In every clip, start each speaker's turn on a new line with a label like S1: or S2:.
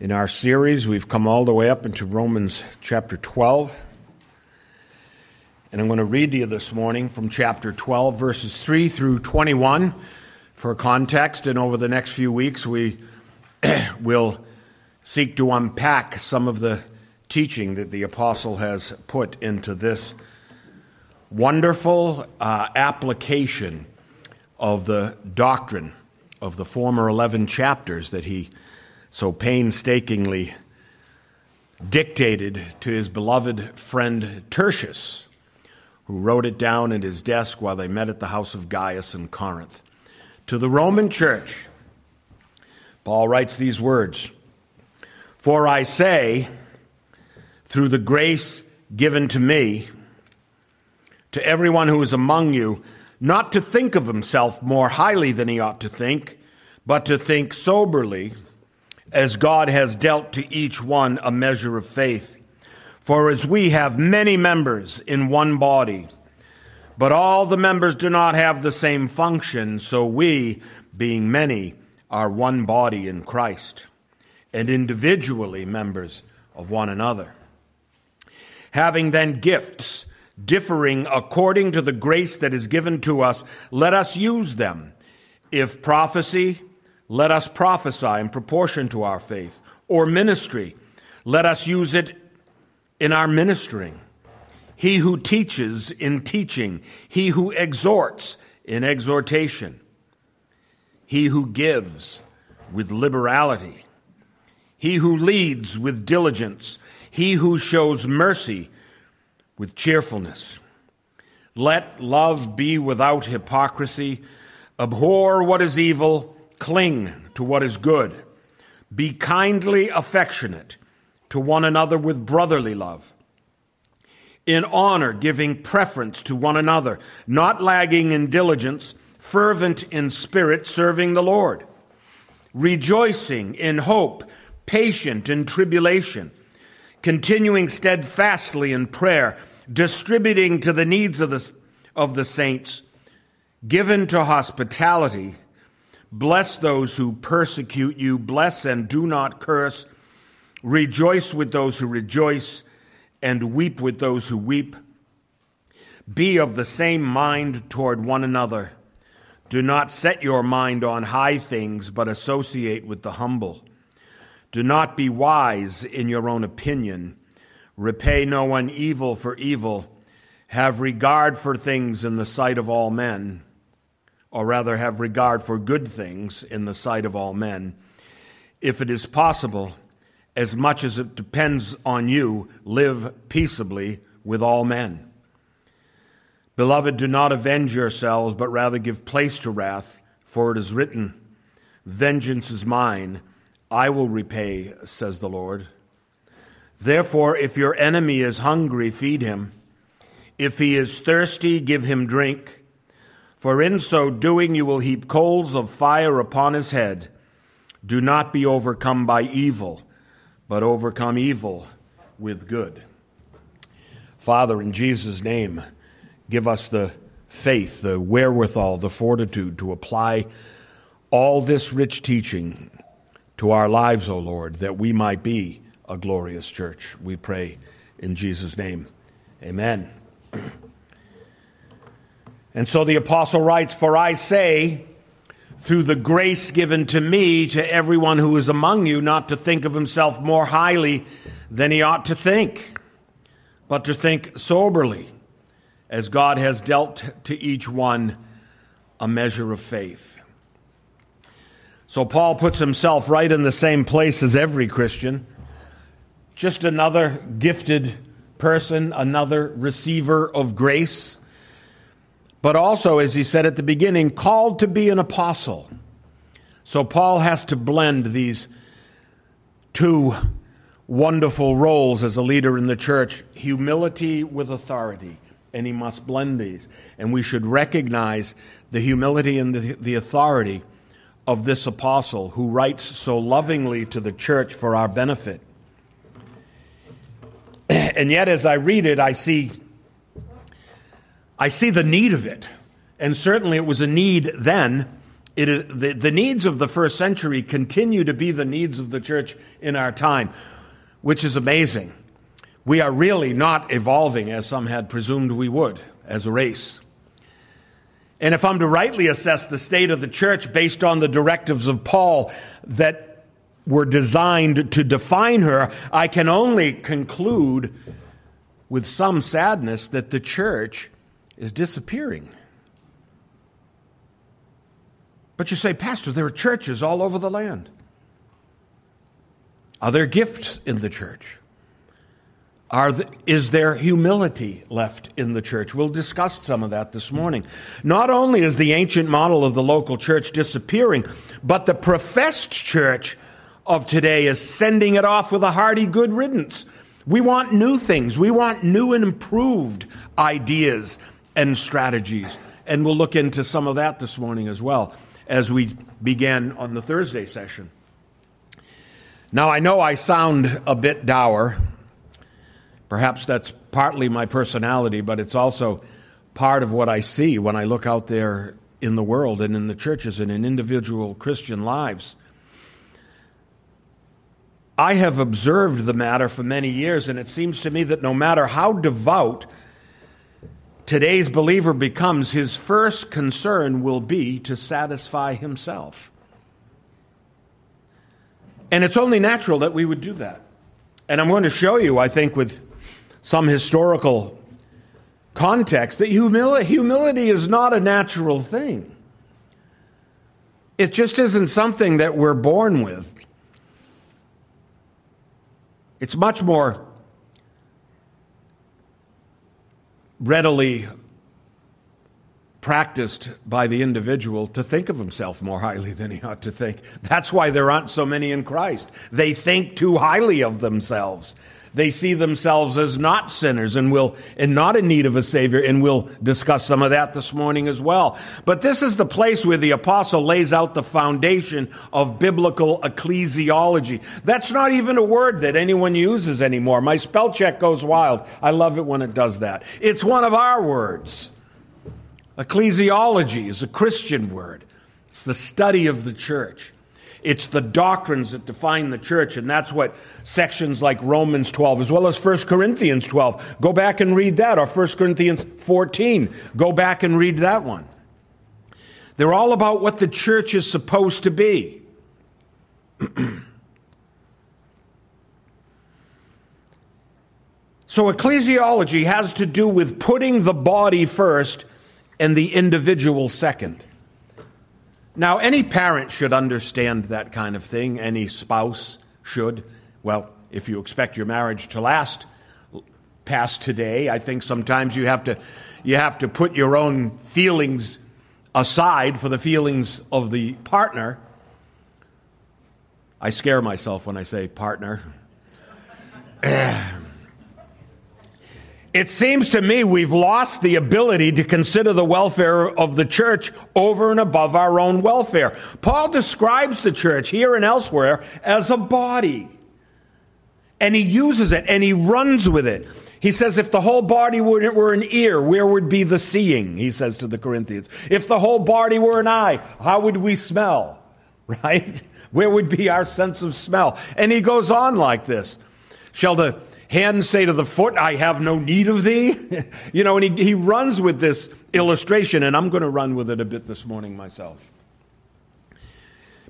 S1: In our series, we've come all the way up into Romans chapter 12. And I'm going to read to you this morning from chapter 12, verses 3 through 21 for context. And over the next few weeks, we will seek to unpack some of the teaching that the apostle has put into this wonderful uh, application of the doctrine of the former 11 chapters that he so painstakingly dictated to his beloved friend Tertius, who wrote it down at his desk while they met at the house of Gaius in Corinth. To the Roman church, Paul writes these words For I say, through the grace given to me, to everyone who is among you, not to think of himself more highly than he ought to think, but to think soberly as God has dealt to each one a measure of faith. For as we have many members in one body, but all the members do not have the same function, so we, being many, are one body in Christ, and individually members of one another. Having then gifts differing according to the grace that is given to us, let us use them. If prophecy, let us prophesy in proportion to our faith. Or ministry, let us use it in our ministering. He who teaches in teaching, he who exhorts in exhortation, he who gives with liberality, he who leads with diligence, he who shows mercy with cheerfulness. Let love be without hypocrisy. Abhor what is evil Cling to what is good. Be kindly affectionate to one another with brotherly love. In honor, giving preference to one another, not lagging in diligence, fervent in spirit, serving the Lord. Rejoicing in hope, patient in tribulation, continuing steadfastly in prayer, distributing to the needs of the, of the saints, given to hospitality Bless those who persecute you. Bless and do not curse. Rejoice with those who rejoice, and weep with those who weep. Be of the same mind toward one another. Do not set your mind on high things, but associate with the humble. Do not be wise in your own opinion. Repay no one evil for evil. Have regard for things in the sight of all men or rather have regard for good things in the sight of all men. If it is possible, as much as it depends on you, live peaceably with all men. Beloved, do not avenge yourselves, but rather give place to wrath, for it is written, Vengeance is mine, I will repay, says the Lord. Therefore, if your enemy is hungry, feed him. If he is thirsty, give him drink for in so doing you will heap coals of fire upon his head. Do not be overcome by evil, but overcome evil with good. Father, in Jesus' name, give us the faith, the wherewithal, the fortitude to apply all this rich teaching to our lives, O Lord, that we might be a glorious church. We pray in Jesus' name. Amen. And so the apostle writes, For I say, through the grace given to me, to everyone who is among you, not to think of himself more highly than he ought to think, but to think soberly, as God has dealt to each one a measure of faith. So Paul puts himself right in the same place as every Christian, just another gifted person, another receiver of grace but also, as he said at the beginning, called to be an apostle. So Paul has to blend these two wonderful roles as a leader in the church humility with authority. And he must blend these. And we should recognize the humility and the, the authority of this apostle who writes so lovingly to the church for our benefit. And yet, as I read it, I see I see the need of it. And certainly it was a need then It is, the, the needs of the first century continue to be the needs of the church in our time, which is amazing. We are really not evolving as some had presumed we would as a race. And if I'm to rightly assess the state of the church based on the directives of Paul that were designed to define her, I can only conclude with some sadness that the church is disappearing. But you say, Pastor, there are churches all over the land. Are there gifts in the church? Are the, is there humility left in the church? We'll discuss some of that this morning. Not only is the ancient model of the local church disappearing, but the professed church of today is sending it off with a hearty good riddance. We want new things. We want new and improved ideas and strategies. And we'll look into some of that this morning as well as we began on the Thursday session. Now, I know I sound a bit dour Perhaps that's partly my personality, but it's also part of what I see when I look out there in the world and in the churches and in individual Christian lives. I have observed the matter for many years, and it seems to me that no matter how devout today's believer becomes, his first concern will be to satisfy himself. And it's only natural that we would do that. And I'm going to show you, I think, with some historical context that humility, humility is not a natural thing. It just isn't something that we're born with. It's much more readily practiced by the individual to think of himself more highly than he ought to think. That's why there aren't so many in Christ. They think too highly of themselves. They see themselves as not sinners and will and not in need of a savior and we'll discuss some of that this morning as well. But this is the place where the apostle lays out the foundation of biblical ecclesiology. That's not even a word that anyone uses anymore. My spell check goes wild. I love it when it does that. It's one of our words. Ecclesiology is a Christian word. It's the study of the church. It's the doctrines that define the church, and that's what sections like Romans 12, as well as 1 Corinthians 12, go back and read that, or 1 Corinthians 14, go back and read that one. They're all about what the church is supposed to be. so, ecclesiology has to do with putting the body first and the individual second. Now, any parent should understand that kind of thing. Any spouse should. Well, if you expect your marriage to last past today, I think sometimes you have to, you have to put your own feelings aside for the feelings of the partner. I scare myself when I say partner. It seems to me we've lost the ability to consider the welfare of the church over and above our own welfare. Paul describes the church here and elsewhere as a body. And he uses it and he runs with it. He says, if the whole body were an ear, where would be the seeing? He says to the Corinthians. If the whole body were an eye, how would we smell? Right? Where would be our sense of smell? And he goes on like this. Shall the hand say to the foot, I have no need of thee? you know, and he, he runs with this illustration, and I'm going to run with it a bit this morning myself.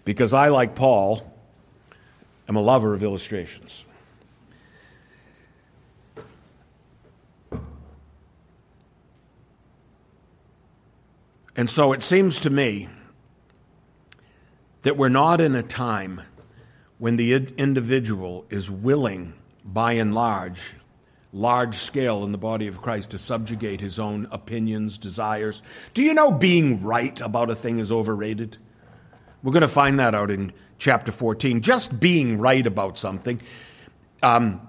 S1: Because I, like Paul, am a lover of illustrations. And so it seems to me that we're not in a time when the individual is willing by and large, large scale in the body of Christ to subjugate his own opinions, desires. Do you know being right about a thing is overrated? We're going to find that out in chapter 14. Just being right about something, um,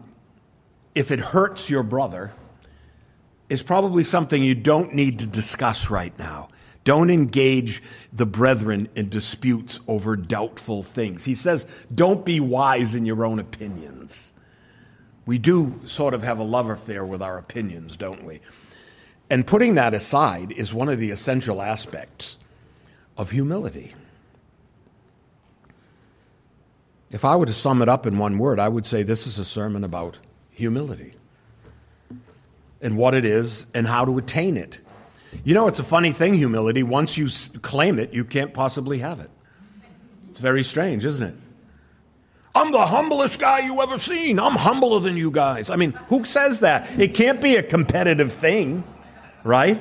S1: if it hurts your brother, is probably something you don't need to discuss right now. Don't engage the brethren in disputes over doubtful things. He says, don't be wise in your own opinions we do sort of have a love affair with our opinions, don't we? And putting that aside is one of the essential aspects of humility. If I were to sum it up in one word, I would say this is a sermon about humility and what it is and how to attain it. You know, it's a funny thing, humility. Once you claim it, you can't possibly have it. It's very strange, isn't it? The humblest guy you ever seen. I'm humbler than you guys. I mean, who says that? It can't be a competitive thing, right?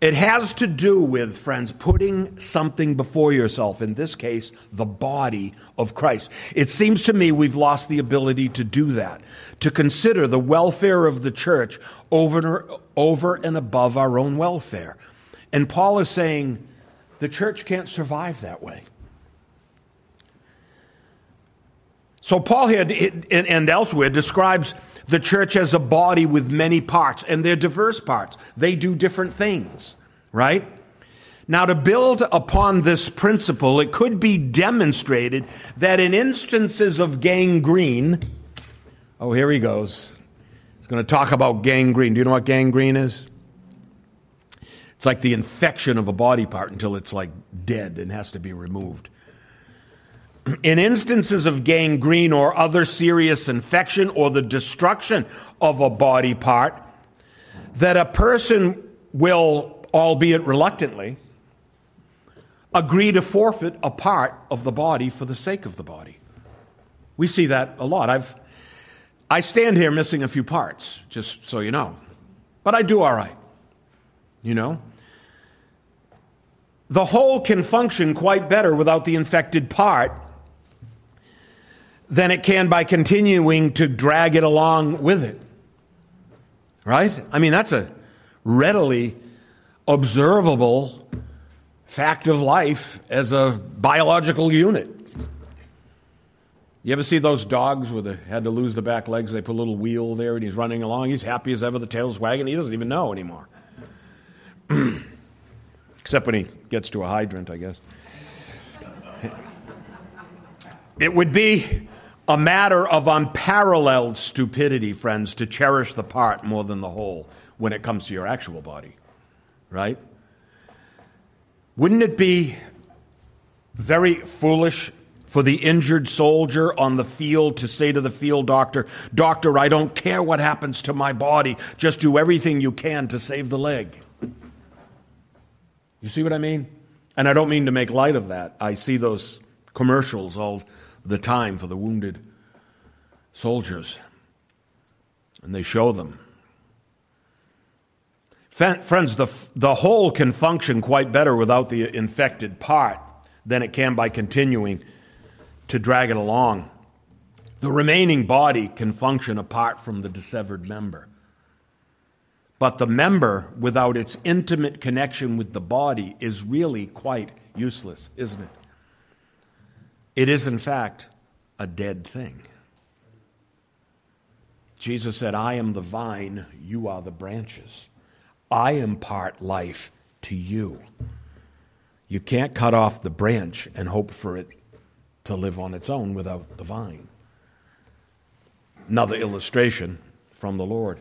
S1: It has to do with, friends, putting something before yourself, in this case, the body of Christ. It seems to me we've lost the ability to do that, to consider the welfare of the church over, over and above our own welfare. And Paul is saying the church can't survive that way. So, Paul here and elsewhere describes the church as a body with many parts, and they're diverse parts. They do different things, right? Now, to build upon this principle, it could be demonstrated that in instances of gangrene, oh, here he goes. He's going to talk about gangrene. Do you know what gangrene is? It's like the infection of a body part until it's like dead and has to be removed. In instances of gangrene or other serious infection or the destruction of a body part, that a person will, albeit reluctantly, agree to forfeit a part of the body for the sake of the body. We see that a lot. I've, I stand here missing a few parts, just so you know. But I do all right. You know? The whole can function quite better without the infected part than it can by continuing to drag it along with it. Right? I mean, that's a readily observable fact of life as a biological unit. You ever see those dogs where they had to lose the back legs? They put a little wheel there and he's running along. He's happy as ever, the tail's wagging. He doesn't even know anymore. Except when he gets to a hydrant, I guess. It would be a matter of unparalleled stupidity, friends, to cherish the part more than the whole when it comes to your actual body, right? Wouldn't it be very foolish for the injured soldier on the field to say to the field doctor, Doctor, I don't care what happens to my body, just do everything you can to save the leg? You see what I mean? And I don't mean to make light of that. I see those commercials all the time for the wounded soldiers, and they show them. Friends, the, the whole can function quite better without the infected part than it can by continuing to drag it along. The remaining body can function apart from the dissevered member. But the member, without its intimate connection with the body, is really quite useless, isn't it? It is, in fact, a dead thing. Jesus said, I am the vine, you are the branches. I impart life to you. You can't cut off the branch and hope for it to live on its own without the vine. Another illustration from the Lord.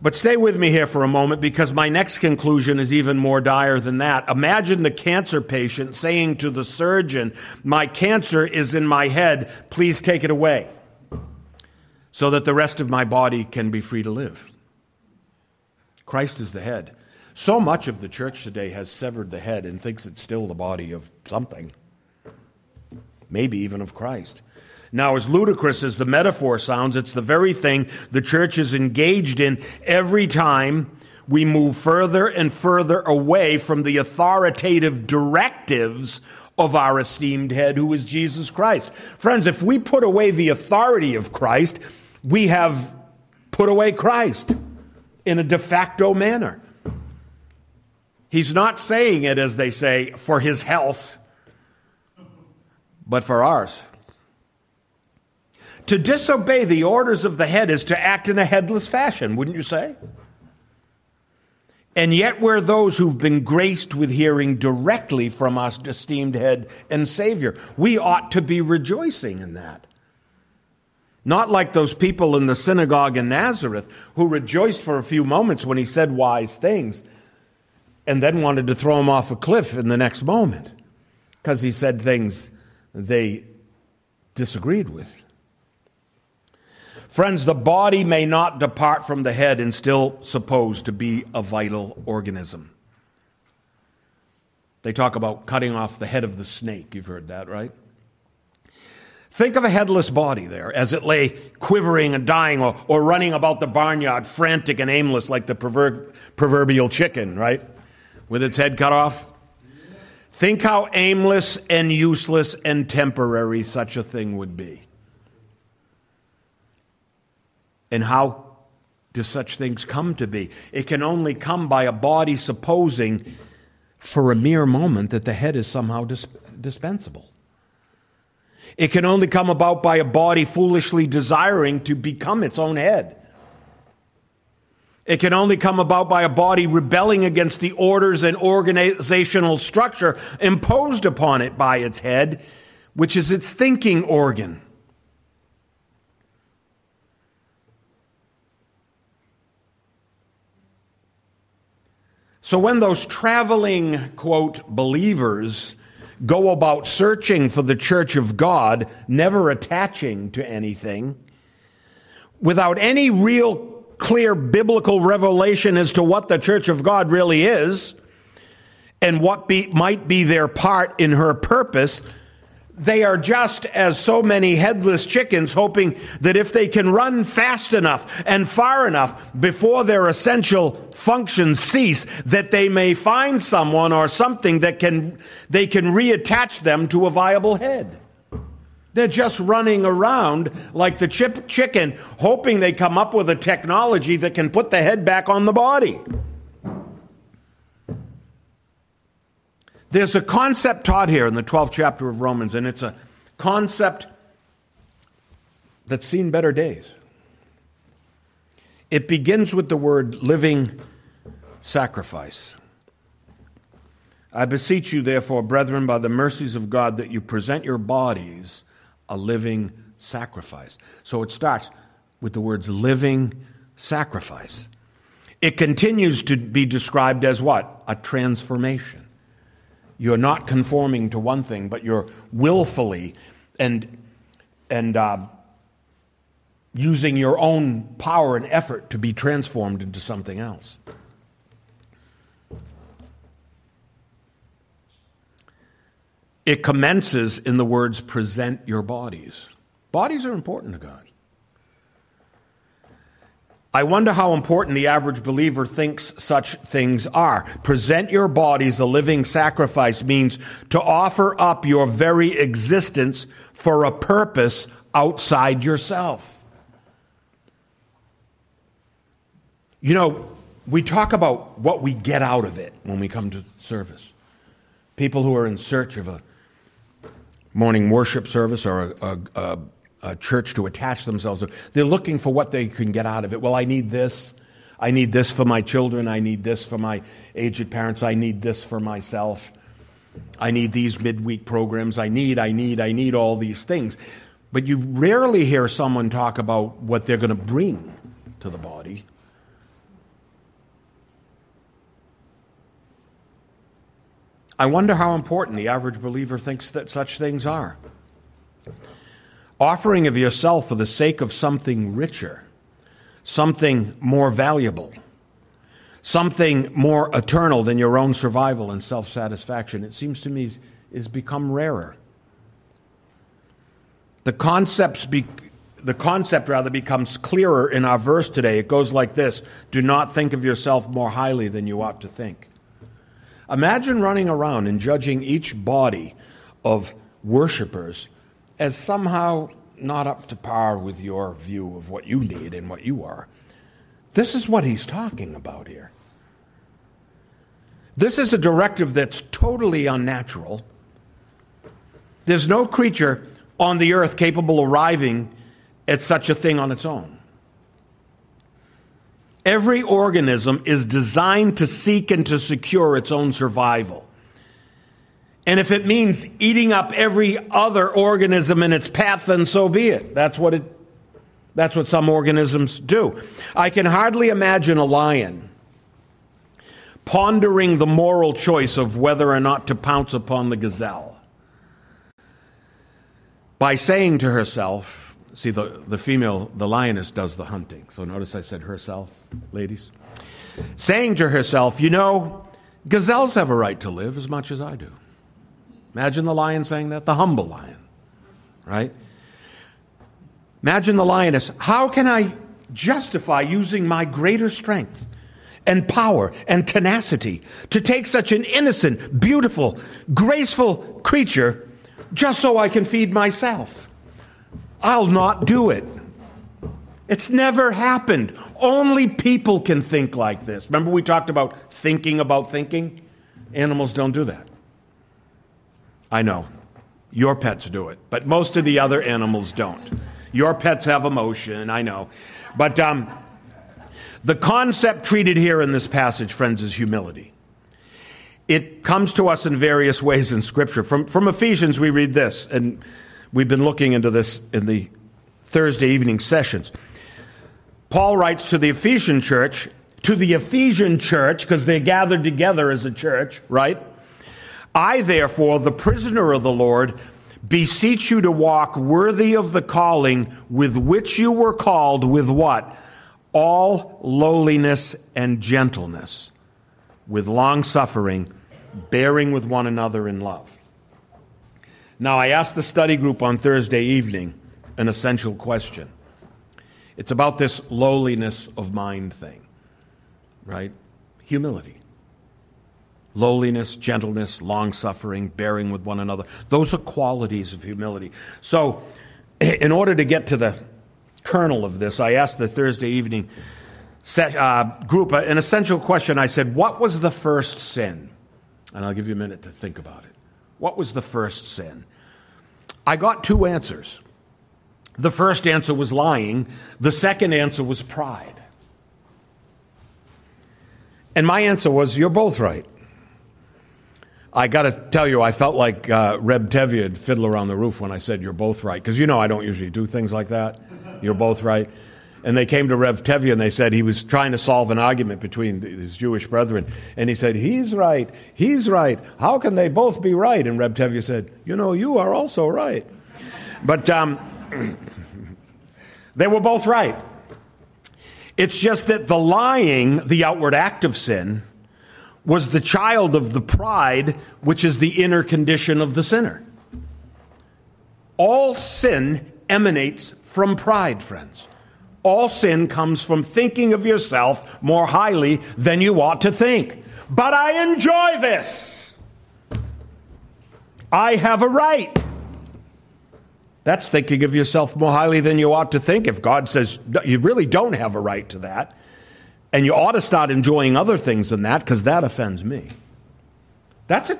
S1: But stay with me here for a moment because my next conclusion is even more dire than that. Imagine the cancer patient saying to the surgeon, My cancer is in my head, please take it away, so that the rest of my body can be free to live. Christ is the head. So much of the church today has severed the head and thinks it's still the body of something, maybe even of Christ. Now, as ludicrous as the metaphor sounds, it's the very thing the church is engaged in every time we move further and further away from the authoritative directives of our esteemed head, who is Jesus Christ. Friends, if we put away the authority of Christ, we have put away Christ in a de facto manner. He's not saying it, as they say, for his health, but for ours. To disobey the orders of the head is to act in a headless fashion, wouldn't you say? And yet, we're those who've been graced with hearing directly from our esteemed head and Savior. We ought to be rejoicing in that. Not like those people in the synagogue in Nazareth who rejoiced for a few moments when he said wise things and then wanted to throw him off a cliff in the next moment. because he said things they disagreed with. Friends, the body may not depart from the head and still supposed to be a vital organism. They talk about cutting off the head of the snake. You've heard that, right? Think of a headless body there as it lay quivering and dying or, or running about the barnyard, frantic and aimless like the proverbial chicken, right? With its head cut off. Think how aimless and useless and temporary such a thing would be. And how do such things come to be? It can only come by a body supposing for a mere moment that the head is somehow dis- dispensable. It can only come about by a body foolishly desiring to become its own head. It can only come about by a body rebelling against the orders and organizational structure imposed upon it by its head, which is its thinking organ. So when those traveling, quote, believers go about searching for the church of God, never attaching to anything, without any real clear biblical revelation as to what the church of God really is and what be, might be their part in her purpose, they are just as so many headless chickens, hoping that if they can run fast enough and far enough before their essential functions cease, that they may find someone or something that can, they can reattach them to a viable head. They're just running around like the chip chicken, hoping they come up with a technology that can put the head back on the body. There's a concept taught here in the 12th chapter of Romans, and it's a concept that's seen better days. It begins with the word living sacrifice. I beseech you, therefore, brethren, by the mercies of God, that you present your bodies a living sacrifice. So it starts with the words living sacrifice. It continues to be described as what? A transformation. You're not conforming to one thing, but you're willfully and, and uh, using your own power and effort to be transformed into something else. It commences in the words, present your bodies. Bodies are important to God. I wonder how important the average believer thinks such things are. Present your bodies a living sacrifice means to offer up your very existence for a purpose outside yourself. You know, we talk about what we get out of it when we come to service. People who are in search of a morning worship service or a, a, a a church to attach themselves to. They're looking for what they can get out of it. Well, I need this. I need this for my children. I need this for my aged parents. I need this for myself. I need these midweek programs. I need, I need, I need all these things. But you rarely hear someone talk about what they're going to bring to the body. I wonder how important the average believer thinks that such things are offering of yourself for the sake of something richer, something more valuable, something more eternal than your own survival and self satisfaction, it seems to me is become rarer. The concepts be, the concept rather becomes clearer in our verse today. It goes like this Do not think of yourself more highly than you ought to think. Imagine running around and judging each body of worshippers as somehow not up to par with your view of what you need and what you are. This is what he's talking about here. This is a directive that's totally unnatural. There's no creature on the earth capable of arriving at such a thing on its own. Every organism is designed to seek and to secure its own survival. And if it means eating up every other organism in its path, then so be it. That's what it that's what some organisms do. I can hardly imagine a lion pondering the moral choice of whether or not to pounce upon the gazelle. by saying to herself, see, the, the female, the lioness does the hunting. So notice I said herself, ladies. Saying to herself, you know, gazelles have a right to live as much as I do. Imagine the lion saying that, the humble lion, right? Imagine the lioness. How can I justify using my greater strength and power and tenacity to take such an innocent, beautiful, graceful creature just so I can feed myself? I'll not do it. It's never happened. Only people can think like this. Remember, we talked about thinking about thinking? Animals don't do that. I know. Your pets do it, but most of the other animals don't. Your pets have emotion, I know. But um, the concept treated here in this passage, friends, is humility. It comes to us in various ways in Scripture. From, from Ephesians, we read this, and we've been looking into this in the Thursday evening sessions. Paul writes to the Ephesian church, to the Ephesian church, because they gathered together as a church, right? I, therefore, the prisoner of the Lord, beseech you to walk worthy of the calling with which you were called, with what? All lowliness and gentleness, with long suffering, bearing with one another in love. Now, I asked the study group on Thursday evening an essential question. It's about this lowliness of mind thing, right? Humility lowliness, gentleness, long suffering, bearing with one another. Those are qualities of humility. So, in order to get to the kernel of this, I asked the Thursday evening set, uh, group an essential question. I said, What was the first sin? And I'll give you a minute to think about it. What was the first sin? I got two answers. The first answer was lying, the second answer was pride. And my answer was, You're both right. I got to tell you, I felt like uh, Reb Tevye Fiddler on the Roof when I said, You're both right. Because you know I don't usually do things like that. You're both right. And they came to Reb Tevye and they said he was trying to solve an argument between his Jewish brethren. And he said, He's right. He's right. How can they both be right? And Reb Tevye said, You know, you are also right. But um, they were both right. It's just that the lying, the outward act of sin, was the child of the pride, which is the inner condition of the sinner. All sin emanates from pride, friends. All sin comes from thinking of yourself more highly than you ought to think. But I enjoy this. I have a right. That's thinking of yourself more highly than you ought to think. If God says you really don't have a right to that, and you ought to start enjoying other things than that because that offends me. That's a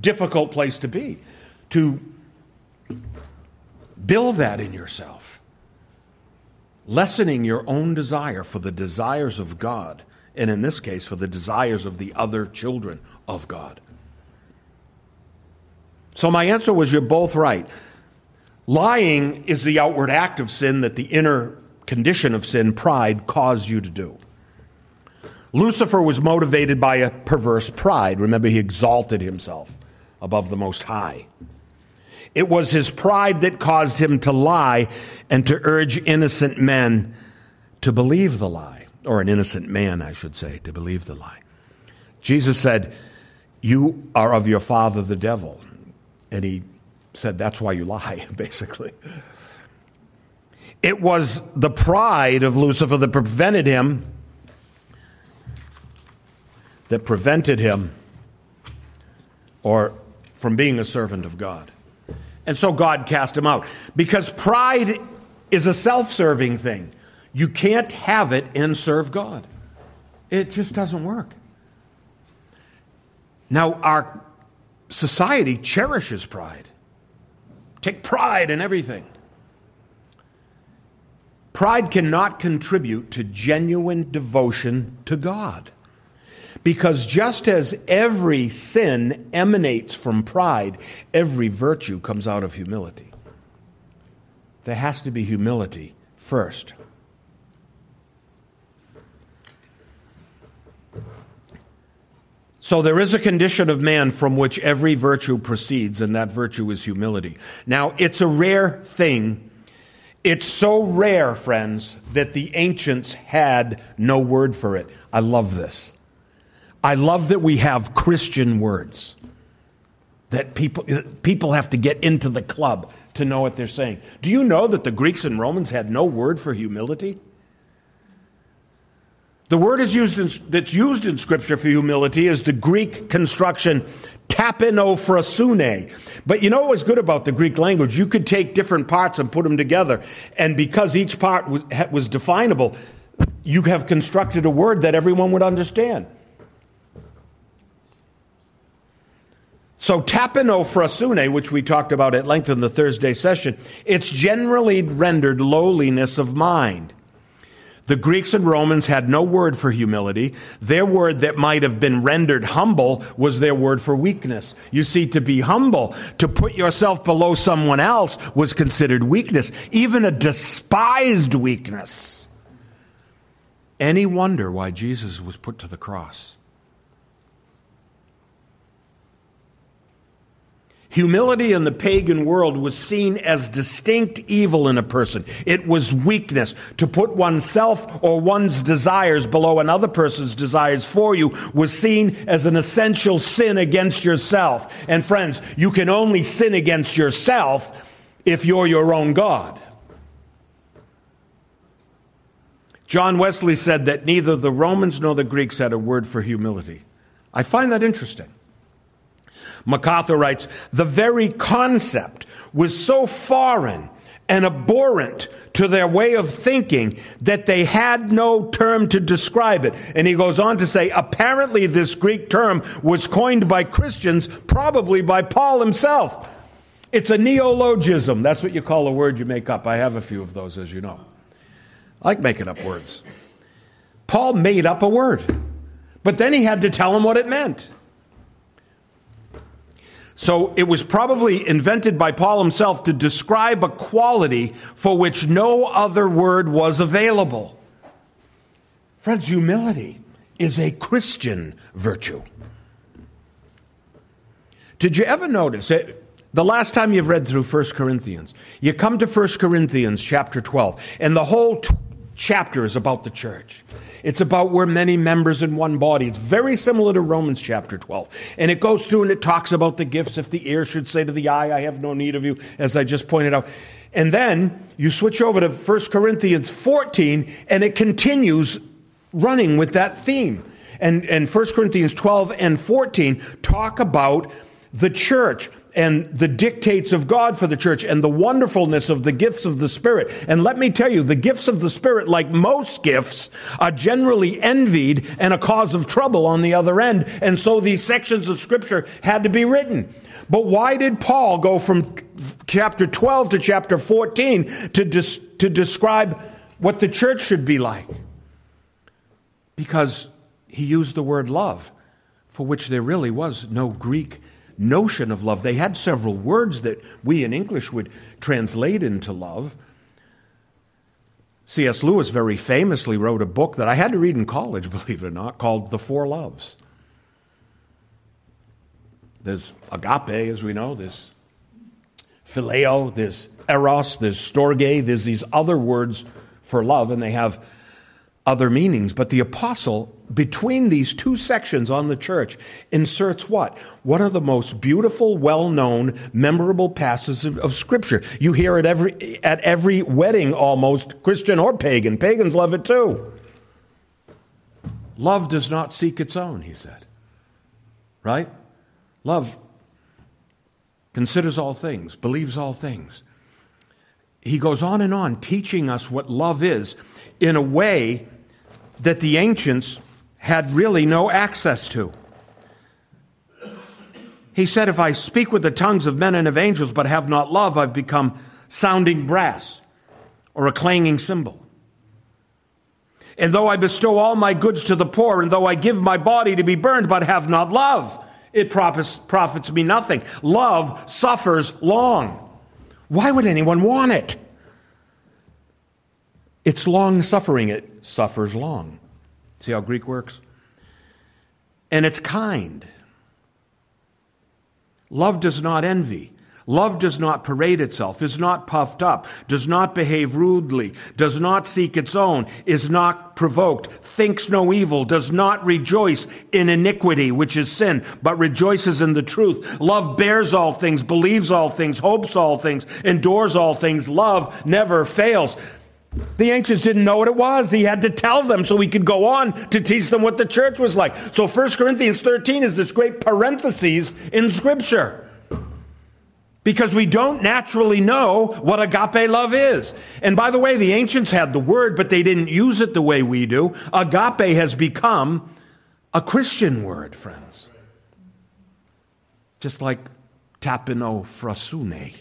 S1: difficult place to be, to build that in yourself. Lessening your own desire for the desires of God, and in this case, for the desires of the other children of God. So, my answer was you're both right. Lying is the outward act of sin that the inner condition of sin, pride, caused you to do. Lucifer was motivated by a perverse pride. Remember, he exalted himself above the Most High. It was his pride that caused him to lie and to urge innocent men to believe the lie, or an innocent man, I should say, to believe the lie. Jesus said, You are of your father, the devil. And he said, That's why you lie, basically. It was the pride of Lucifer that prevented him that prevented him or from being a servant of God. And so God cast him out because pride is a self-serving thing. You can't have it and serve God. It just doesn't work. Now our society cherishes pride. Take pride in everything. Pride cannot contribute to genuine devotion to God. Because just as every sin emanates from pride, every virtue comes out of humility. There has to be humility first. So there is a condition of man from which every virtue proceeds, and that virtue is humility. Now, it's a rare thing. It's so rare, friends, that the ancients had no word for it. I love this. I love that we have Christian words. That people, people have to get into the club to know what they're saying. Do you know that the Greeks and Romans had no word for humility? The word is used in, that's used in Scripture for humility is the Greek construction tapeinophrosune. But you know what was good about the Greek language? You could take different parts and put them together. And because each part was, was definable, you have constructed a word that everyone would understand. So tapeinophrosune, which we talked about at length in the Thursday session, it's generally rendered lowliness of mind. The Greeks and Romans had no word for humility. Their word that might have been rendered humble was their word for weakness. You see, to be humble, to put yourself below someone else was considered weakness, even a despised weakness. Any wonder why Jesus was put to the cross? Humility in the pagan world was seen as distinct evil in a person. It was weakness. To put oneself or one's desires below another person's desires for you was seen as an essential sin against yourself. And friends, you can only sin against yourself if you're your own God. John Wesley said that neither the Romans nor the Greeks had a word for humility. I find that interesting. MacArthur writes, the very concept was so foreign and abhorrent to their way of thinking that they had no term to describe it. And he goes on to say, apparently this Greek term was coined by Christians, probably by Paul himself. It's a neologism. That's what you call a word you make up. I have a few of those, as you know. I like making up words. Paul made up a word, but then he had to tell him what it meant. So it was probably invented by Paul himself to describe a quality for which no other word was available. Friends, humility is a Christian virtue. Did you ever notice it? The last time you've read through 1 Corinthians, you come to 1 Corinthians chapter 12, and the whole chapter is about the church. It's about we're many members in one body. It's very similar to Romans chapter 12. And it goes through and it talks about the gifts. If the ear should say to the eye, I have no need of you, as I just pointed out. And then you switch over to 1 Corinthians 14 and it continues running with that theme. And, and 1 Corinthians 12 and 14 talk about the church and the dictates of God for the church and the wonderfulness of the gifts of the Spirit. And let me tell you, the gifts of the Spirit, like most gifts, are generally envied and a cause of trouble on the other end. And so these sections of Scripture had to be written. But why did Paul go from chapter 12 to chapter 14 to, to describe what the church should be like? Because he used the word love, for which there really was no Greek notion of love. They had several words that we in English would translate into love. C.S. Lewis very famously wrote a book that I had to read in college, believe it or not, called The Four Loves. There's agape, as we know, there's phileo, there's eros, there's storge, there's these other words for love, and they have other meanings. But the apostle, between these two sections on the church, inserts what? One of the most beautiful, well known, memorable passages of, of, Scripture? You hear it every, at every wedding almost, Christian or pagan. Pagans love it too. Love does not seek its own, he said. Right? Love considers all things, believes all things. He goes on and on teaching us what love is in a way that the ancients had really no access to. He said, If I speak with the tongues of men and of angels but have not love, I've become sounding brass or a clanging cymbal. And though I bestow all my goods to the poor, and though I give my body to be burned but have not love, it profits me nothing. Love suffers long. Why would anyone want it? It's long suffering, it suffers long. See how Greek works? and it's kind. Love does not envy. Love does not parade itself, is not puffed up, does not behave rudely, does not seek its own, is not provoked, thinks no evil, does not rejoice in iniquity, which is sin, but rejoices in the truth. Love bears all things, believes all things, hopes all things, endures all things. Love never fails. The ancients didn't know what it was. He had to tell them so he could go on to teach them what the church was like. So 1 Corinthians 13 is this great parenthesis in Scripture because we don't naturally know what agape love is. And by the way, the ancients had the word, but they didn't use it the way we do. Agape has become a Christian word, friends. Just like tapeinophrosune.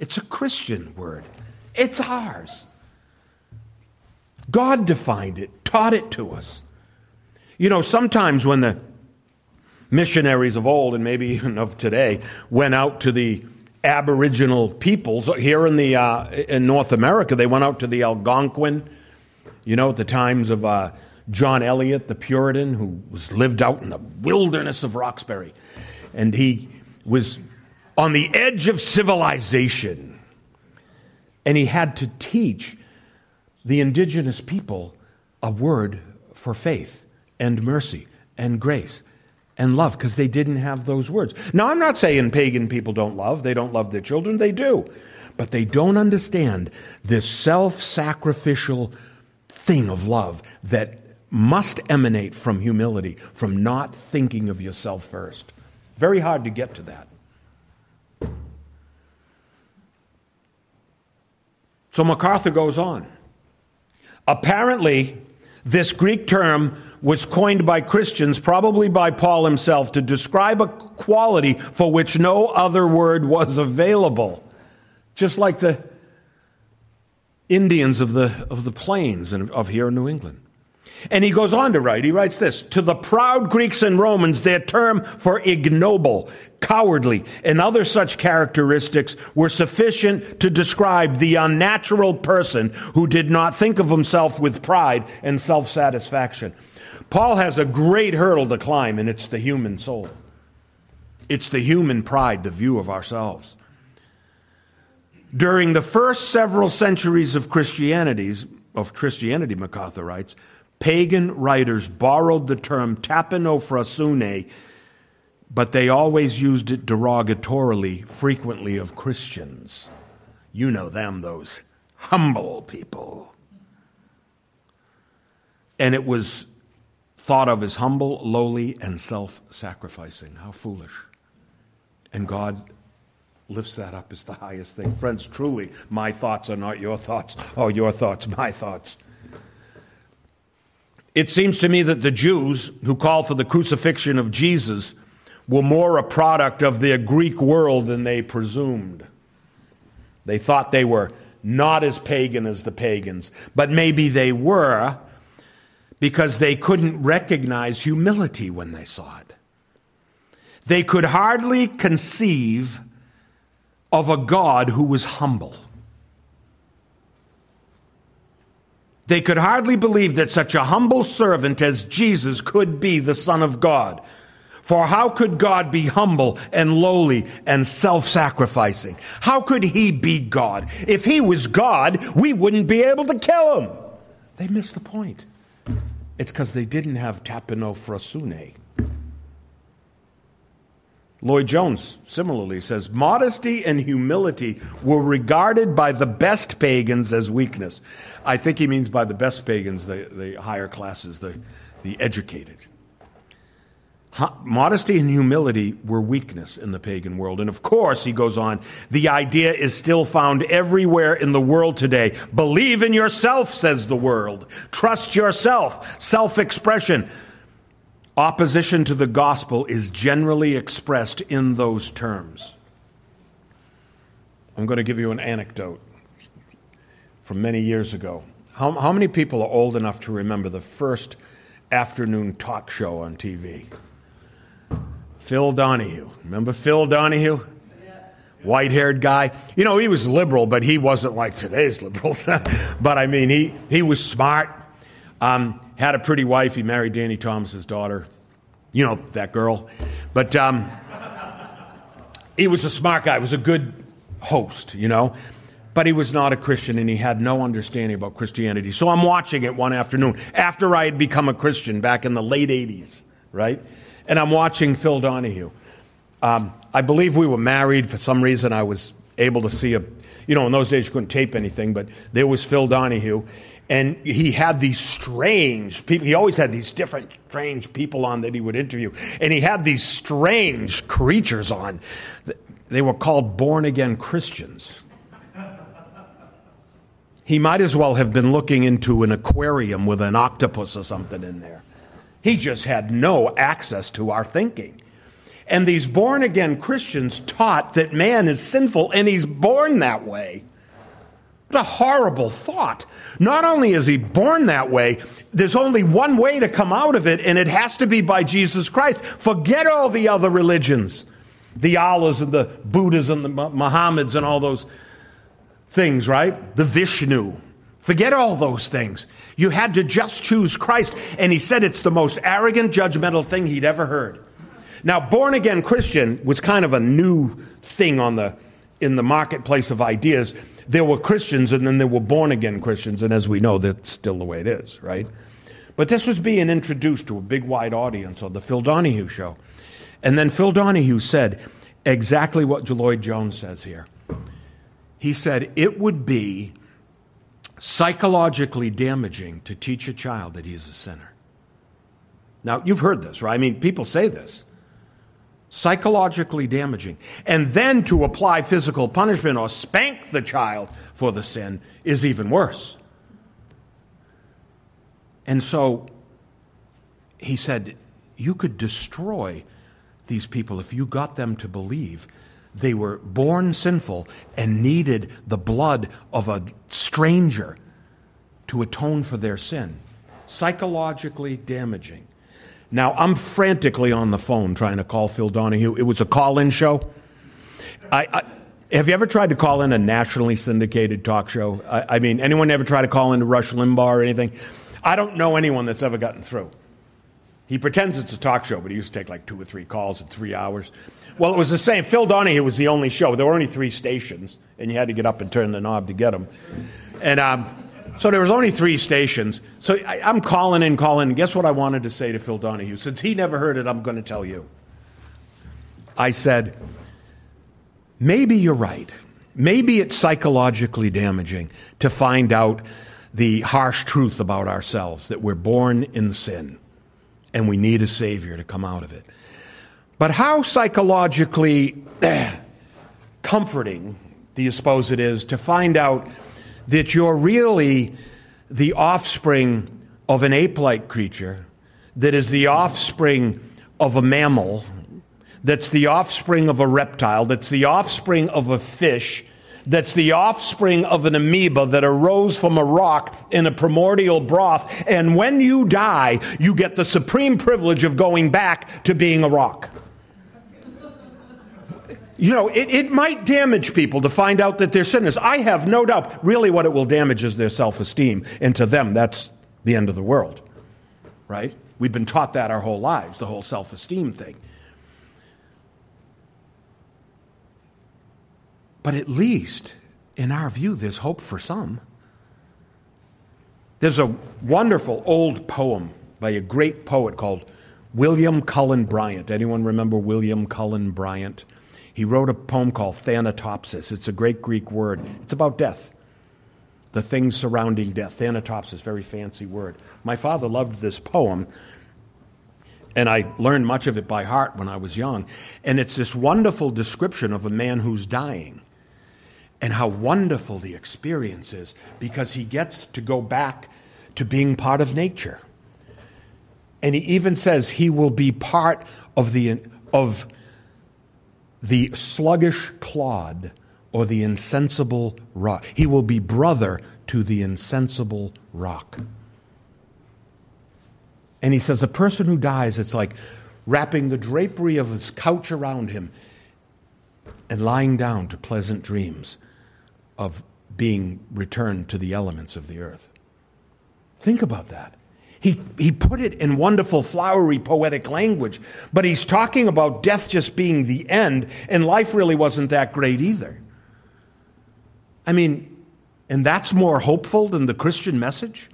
S1: It's a Christian word. It's ours. God defined it, taught it to us. You know, sometimes when the missionaries of old and maybe even of today went out to the Aboriginal peoples here in the uh, in North America. They went out to the Algonquin, you know, at the times of uh, John Eliot, the Puritan, who was lived out in the wilderness of Roxbury, and he was on the edge of civilization, and he had to teach the indigenous people a word for faith and mercy and grace and love because they didn't have those words. Now, I'm not saying pagan people don't love, they don't love their children, they do. But they don't understand this self sacrificial thing of love that must emanate from humility, from not thinking of yourself first. Very hard to get to that. So MacArthur goes on. Apparently, this Greek term was coined by Christians, probably by Paul himself, to describe a quality for which no other word was available. Just like the Indians of the, of the plains and of here in New England. And he goes on to write, he writes this To the proud Greeks and Romans, their term for ignoble, cowardly, and other such characteristics were sufficient to describe the unnatural person who did not think of himself with pride and self satisfaction. Paul has a great hurdle to climb, and it's the human soul. It's the human pride, the view of ourselves. During the first several centuries of Christianity's, of Christianity, MacArthur writes, pagan writers borrowed the term tapeinophrosune, but they always used it derogatorily, frequently of Christians. You know them, those humble people. And it was thought of as humble, lowly, and self sacrificing. How foolish. And God lifts that up as the highest thing. Friends, truly, my thoughts are not your thoughts. Oh, your thoughts, my thoughts. It seems to me that the Jews who called for the crucifixion of Jesus were more a product of their Greek world than they presumed. They thought they were not as pagan as the pagans, but maybe they were because they couldn't recognize humility when they saw it. They could hardly conceive of a God who was humble. They could hardly believe that such a humble servant as Jesus could be the Son of God. For how could God be humble and lowly and self sacrificing? How could he be God? If he was God, we wouldn't be able to kill him. They missed the point. It's because they didn't have tapeinophrosune. Lloyd Jones similarly says modesty and humility were regarded by the best pagans as weakness. I think he means by the best pagans, the, the higher classes, the, the educated. Modesty and humility were weakness in the pagan world. And of course, he goes on, the idea is still found everywhere in the world today. Believe in yourself, says the world. Trust yourself. Self expression. Opposition to the gospel is generally expressed in those terms. I'm going to give you an anecdote from many years ago. How, how many people are old enough to remember the first afternoon talk show on TV? Phil Donahue. Remember Phil Donahue? White haired guy. You know, he was liberal, but he wasn't like today's liberals. but I mean, he, he was smart. Um, had a pretty wife. He married Danny Thomas's daughter. You know that girl. But um, he was a smart guy. He was a good host, you know. But he was not a Christian and he had no understanding about Christianity. So I'm watching it one afternoon after I had become a Christian back in the late 80s, right? And I'm watching Phil Donahue. Um, I believe we were married. For some reason, I was able to see a, you know, in those days you couldn't tape anything, but there was Phil Donahue. And he had these strange people. He always had these different strange people on that he would interview. And he had these strange creatures on. They were called born again Christians. He might as well have been looking into an aquarium with an octopus or something in there. He just had no access to our thinking. And these born again Christians taught that man is sinful and he's born that way. What a horrible thought. Not only is he born that way, there's only one way to come out of it, and it has to be by Jesus Christ. Forget all the other religions the Allahs and the Buddhas and the Muhammads and all those things, right? The Vishnu. Forget all those things. You had to just choose Christ. And he said it's the most arrogant, judgmental thing he'd ever heard. Now, born again Christian was kind of a new thing on the, in the marketplace of ideas there were Christians and then there were born again Christians, and as we know, that's still the way it is, right? But this was being introduced to a big wide audience on the Phil Donahue show. And then Phil Donahue said exactly what Lloyd Jones says here. He said, It would be psychologically damaging to teach a child that he's a sinner. Now, you've heard this, right? I mean, people say this psychologically damaging. And then to apply physical punishment or spank the child for the sin is even worse. And so he said, You could destroy these people if you got them to believe they were born sinful and needed the blood of a stranger to atone for their sin. Psychologically damaging. Now, I'm frantically on the phone trying to call Phil Donahue. It was a call in show. I, I, have you ever tried to call in a nationally syndicated talk show? I, I mean, anyone ever try to call into Rush Limbaugh or anything? I don't know anyone that's ever gotten through. He pretends it's a talk show, but he used to take like two or three calls in three hours. Well, it was the same. Phil Donahue was the only show. There were only three stations, and you had to get up and turn the knob to get them. And um, so there was only three stations. So I, am calling and calling. guess what I wanted to say to Phil Donahue? Since he never heard it, I'm going to tell you. I said, maybe you're right. Maybe it's psychologically damaging to find out the harsh truth about ourselves that we're born in sin and we need a Savior to come out of it. But how psychologically comforting do you suppose it is to find out that you're really the offspring of an ape like creature that is the offspring of a mammal, that's the offspring of a reptile, that's the offspring of a fish, that's the offspring of an amoeba that arose from a rock in a primordial broth. And when you die, you get the supreme privilege of going back to being a rock you know, it, it might damage people to find out that they're sinners. I have no doubt. Really, what it will damage is their self esteem. And to them, that's the end of the world, right? We've been taught that our whole lives, the whole self esteem thing. But at least, in our view, there's hope for some. There's a wonderful old poem by a great poet called William Cullen Bryant. Anyone remember William Cullen Bryant? He wrote a poem called Thanatopsis. It's a great Greek word. It's about death, the things surrounding death. Thanatopsis, very fancy word. My father loved this poem, and I learned much of it by heart when I was young. And it's this wonderful description of a man who's dying and how wonderful the experience is because he gets to go back to being part of nature. And he even says he will be part of the of the sluggish clod or the insensible rock. He will be brother to the insensible rock. And he says, a person who dies, it's like wrapping the drapery of his couch around him and lying down to pleasant dreams of being returned to the elements of the earth. Think about that. He, he put it in wonderful, flowery, poetic language, but he's talking about death just being the end, and life really wasn't that great either. I mean, and that's more hopeful than the Christian message?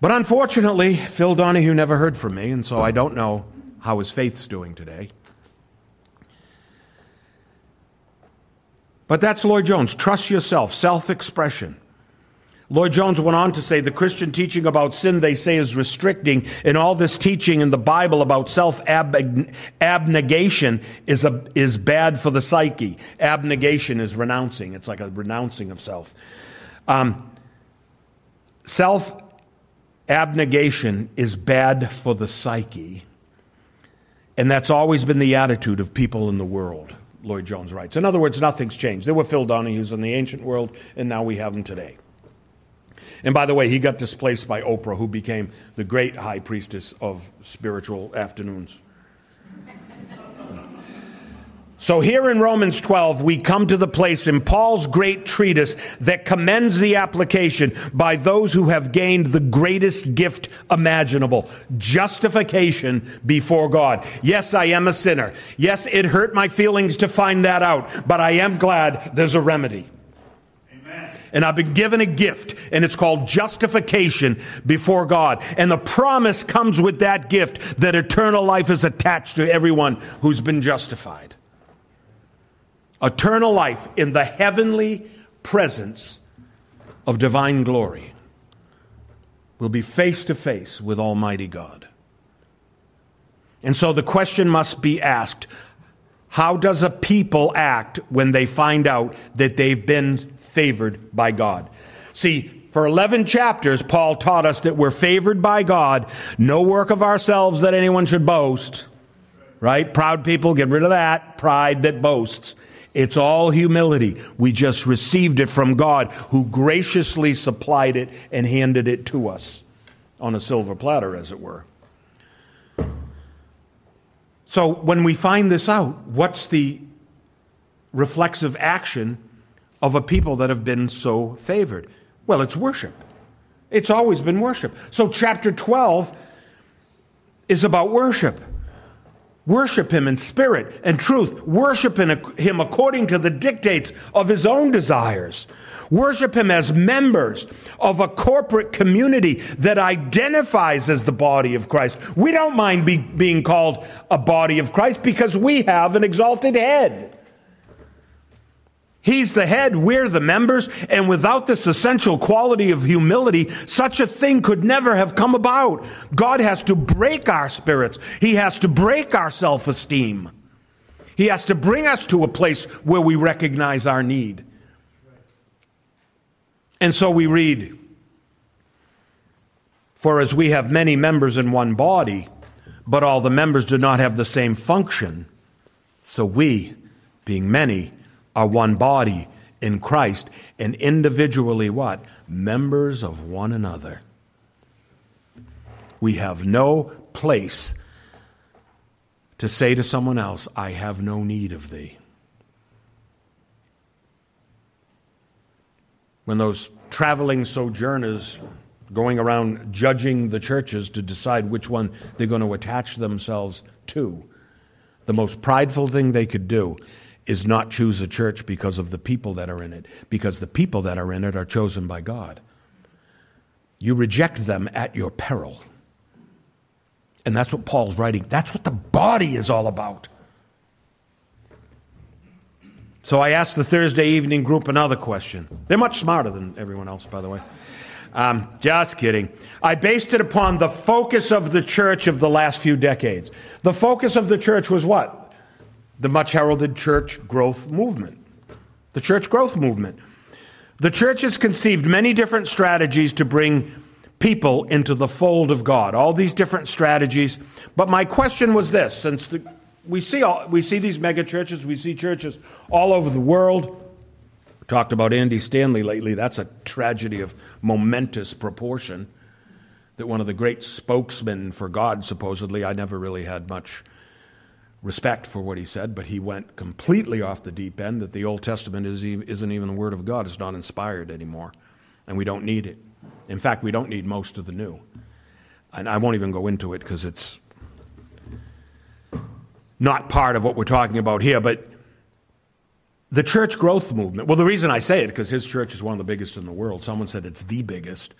S1: But unfortunately, Phil Donahue never heard from me, and so I don't know how his faith's doing today. But that's Lloyd Jones. Trust yourself, self expression. Lloyd Jones went on to say the Christian teaching about sin, they say, is restricting, and all this teaching in the Bible about self abnegation is, is bad for the psyche. Abnegation is renouncing, it's like a renouncing of self. Um, self abnegation is bad for the psyche, and that's always been the attitude of people in the world. Lloyd Jones writes. In other words, nothing's changed. There were Phil Donahues in the ancient world, and now we have them today. And by the way, he got displaced by Oprah, who became the great high priestess of spiritual afternoons. So, here in Romans 12, we come to the place in Paul's great treatise that commends the application by those who have gained the greatest gift imaginable justification before God. Yes, I am a sinner. Yes, it hurt my feelings to find that out, but I am glad there's a remedy and I've been given a gift, and it's called justification before God. And the promise comes with that gift that eternal life is attached to everyone who's been justified. Eternal life in the heavenly presence of divine glory will be face to face with Almighty God. And so the question must be asked how does a people act when they find out that they've been favored by God. See, for 11 chapters, Paul taught us that we're favored by God, no work of ourselves that anyone should boast. Right? Proud people, get rid of that. Pride that boasts. It's all humility. We just received it from God, who graciously supplied it and handed it to us on a silver platter, as it were. So, when we find this out, what's the reflexive action of a people that have been so favored? Well, it's worship. It's always been worship. So, chapter 12 is about worship. Worship him in spirit and truth. Worship him according to the dictates of his own desires. Worship him as members of a corporate community that identifies as the body of Christ. We don't mind be, being called a body of Christ because we have an exalted head. He's the head, we're the members, and without this essential quality of humility, such a thing could never have come about. God has to break our spirits. He has to break our self-esteem. He has to bring us to a place where we recognize our need. And so we read, For as we have many members in one body, but all the members do not have the same function, so we, being many, are one body in Christ and individually what? Members of one another. We have no place to say to someone else, I have no need of thee. When those traveling sojourners going around judging the churches to decide which one they're going to attach themselves to, the most prideful thing they could do is not choose a church because of the people that are in it, because the people that are in it are chosen by God. You reject them at your peril. And that's what Paul's writing. That's what the body is all about. So I asked the Thursday evening group another question. They're much smarter than everyone else, by the way. Um, just kidding. I based it upon the focus of the church of the last few decades. The focus of the church was what? The much heralded church growth movement. The church growth movement. The church has conceived many different strategies to bring people into the fold of God, all these different strategies. But my question was this since the, we, see all, we see these mega churches, we see churches all over the world. Talked about Andy Stanley lately. That's a tragedy of momentous proportion. That one of the great spokesmen for God, supposedly, I never really had much respect for what he said, but he went completely off the deep end that the Old Testament is, isn't even the Word of God. It's not inspired anymore, and we don't need it. In fact, we don't need most of the new. And I won't even go into it because it's not part of what we're talking about here. But the church growth movement, well, the reason I say it, because his church is one of the biggest in the world. Someone said it's the biggest.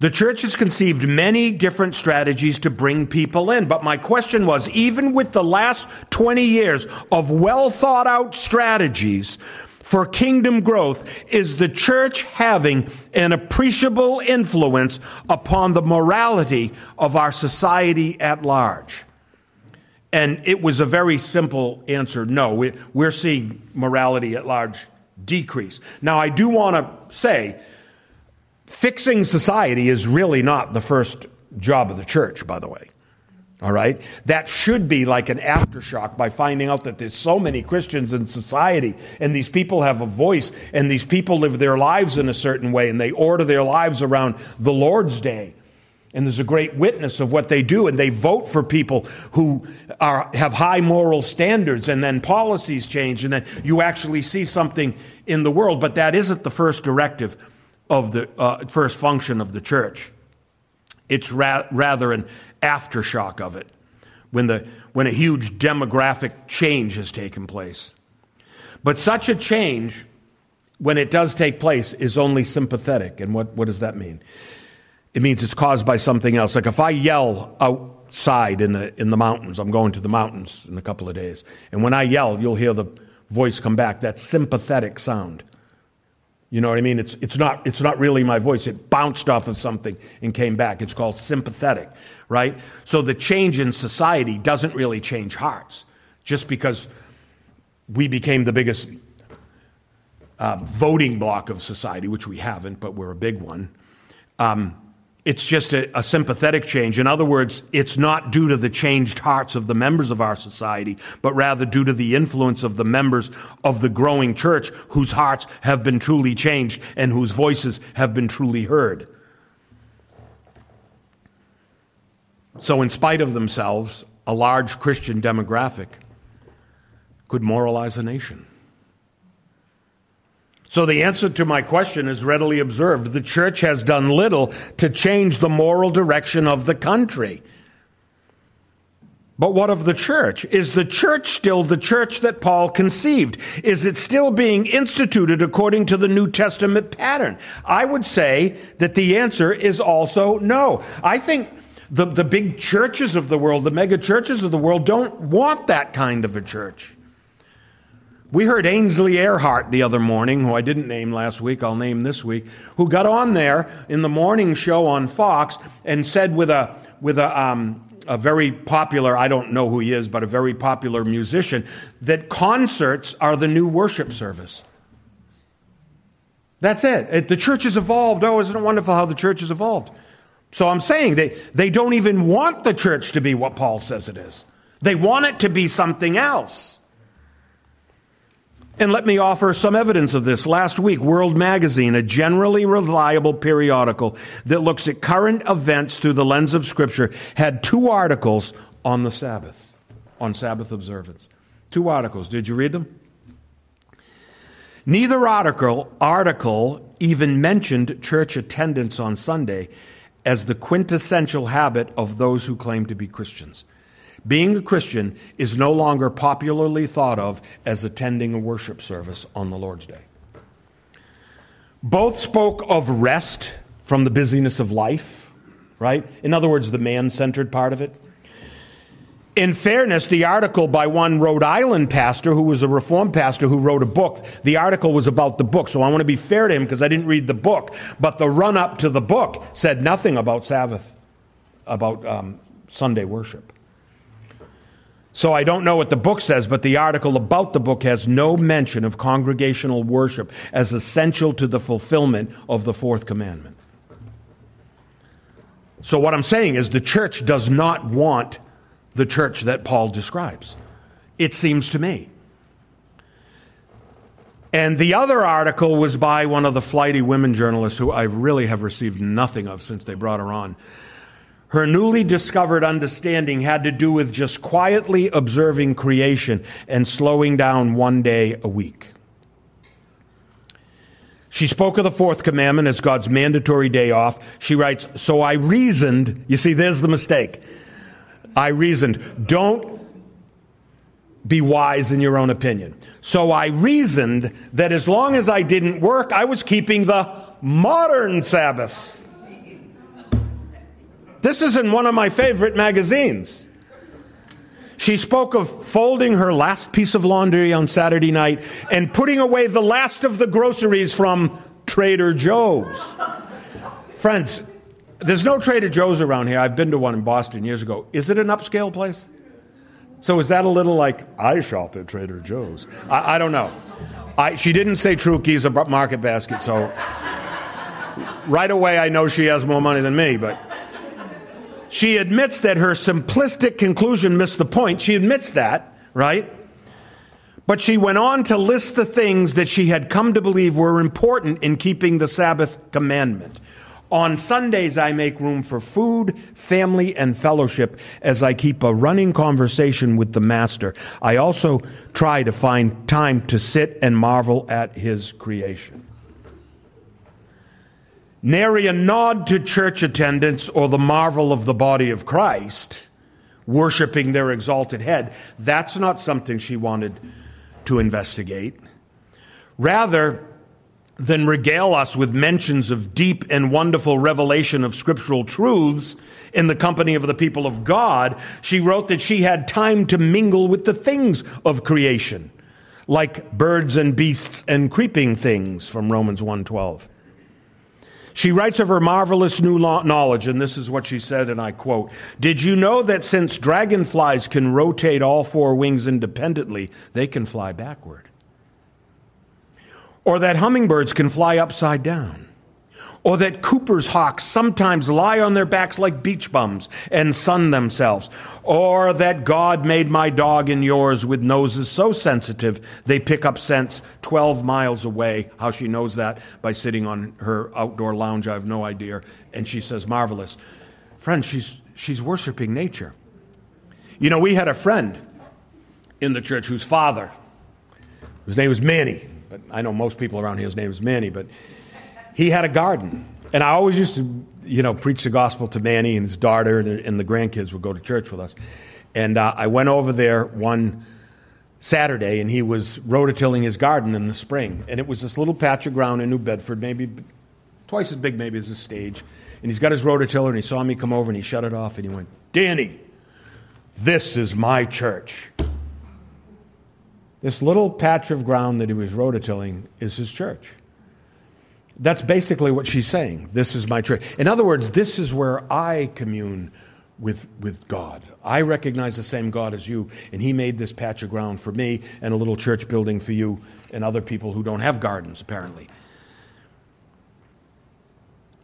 S1: The church has conceived many different strategies to bring people in. But my question was even with the last 20 years of well thought out strategies for kingdom growth, is the church having an appreciable influence upon the morality of our society at large? And it was a very simple answer no. We're seeing morality at large decrease. Now, I do want to say, fixing society is really not the first job of the church, by the way. All right? That should be like an aftershock by finding out that there's so many Christians in society and these people have a voice and these people live their lives in a certain way and they order their lives around the Lord's day and there's a great witness of what they do, and they vote for people who are, have high moral standards, and then policies change, and then you actually see something in the world. But that isn't the first directive of the uh, first function of the church. It's ra- rather an aftershock of it when, the, when a huge demographic change has taken place. But such a change, when it does take place, is only sympathetic. And what, what does that mean? it means it's caused by something else. Like if I yell outside in the, in the mountains, I'm going to the mountains in a couple of days, and when I yell, you'll hear the voice come back, that sympathetic sound. You know what I mean? It's, it's, not, it's not really my voice. It bounced off of something and came back. It's called sympathetic, right? So the change in society doesn't really change hearts just because we became the biggest uh, voting block of society, which we haven't, but we're a big one. Um, it's just a, a, sympathetic change. In other words, it's not due to the changed hearts of the members of our society, but rather due to the influence of the members of the growing church whose hearts have been truly changed and whose voices have been truly heard. So, in spite of themselves, a large Christian demographic could moralize a nation. So the answer to my question is readily observed. The church has done little to change the moral direction of the country. But what of the church? Is the church still the church that Paul conceived? Is it still being instituted according to the New Testament pattern? I would say that the answer is also no. I think the, the big churches of the world, the mega churches of the world, don't want that kind of a church. We heard Ainsley Earhardt the other morning, who I didn't name last week, I'll name this week, who got on there in the morning show on Fox and said with a, with a, um, a very popular, I don't know who he is, but a very popular musician, that concerts are the new worship service. That's it. it. The church has evolved. Oh, isn't it wonderful how the church has evolved? So I'm saying they, they don't even want the church to be what Paul says it is. They want it to be something else. And let me offer some evidence of this. Last week, World Magazine, a generally reliable periodical that looks at current events through the lens of Scripture, had two articles on the Sabbath, on Sabbath observance. Two articles. Did you read them? Neither article, article even mentioned church attendance on Sunday as the quintessential habit of those who claim to be Christians. Being a Christian is no longer popularly thought of as attending a worship service on the Lord's Day. Both spoke of rest from the busyness of life, right? In other words, the man centered part of it. In fairness, the article by one Rhode Island pastor who was a Reformed pastor who wrote a book, the article was about the book. So I want to be fair to him because I didn't read the book. But the run up to the book said nothing about Sabbath, about um, Sunday worship. So I don't know what the book says, but the article about the book has no mention of congregational worship as essential to the fulfillment of the fourth commandment. So what I'm saying is the church does not want the church that Paul describes. It seems to me. And the other article was by one of the flighty women journalists who I really have received nothing of since they brought her on. Her newly discovered understanding had to do with just quietly observing creation and slowing down one day a week. She spoke of the fourth commandment as God's mandatory day off. She writes, So I reasoned, you see, there's the mistake. I reasoned, don't be wise in your own opinion. So I reasoned that as long as I didn't work, I was keeping the modern Sabbath. This is in one of my favorite magazines. She spoke of folding her last piece of laundry on Saturday night and putting away the last of the groceries from Trader Joe's. Friends, there's no Trader Joe's around here. I've been to one in Boston years ago. Is it an upscale place? So is that a little like, I shop at Trader Joe's? I, I don't know. I, she didn't say Trucchi's a market basket, so right away I know she has more money than me, but. She admits that her simplistic conclusion missed the point. She admits that, right? But she went on to list the things that she had come to believe were important in keeping the Sabbath commandment. On Sundays, I make room for food, family, and fellowship as I keep a running conversation with the Master. I also try to find time to sit and marvel at His creation nary a nod to church attendance or the marvel of the body of Christ, worshiping their exalted head. That's not something she wanted to investigate. Rather than regale us with mentions of deep and wonderful revelation of scriptural truths in the company of the people of God, she wrote that she had time to mingle with the things of creation, like birds and beasts and creeping things from Romans 1:12. She writes of her marvelous new knowledge, and this is what she said, and I quote Did you know that since dragonflies can rotate all four wings independently, they can fly backward? Or that hummingbirds can fly upside down? Or that Cooper's hawks sometimes lie on their backs like beach bums and sun themselves, or that God made my dog and yours with noses so sensitive they pick up scents 12 miles away. How she knows that by sitting on her outdoor lounge, I have no idea. And she says, marvelous. Friend, she's, she's worshiping nature. You know, we had a friend in the church whose father, whose name was Manny, but I know most people around here, his name is Manny, but he had a garden. And I always used to, you know, preach the gospel to Manny and his daughter, and, and the grandkids would go to church with us. And uh, I went over there one Saturday, and he was rototilling his garden in the spring. And it was this little patch of ground in New Bedford, maybe twice as big, maybe as a stage. And he's got his rototiller, and he saw me come over, and he shut it off, and he went, Danny, this is my church. This little patch of ground that he was rototilling is his church. That's basically what she's saying. This is my church. In other words, this is where I commune with, with God. I recognize the same God as you, and He made this patch of ground for me and a little church building for you and other people who don't have gardens, apparently.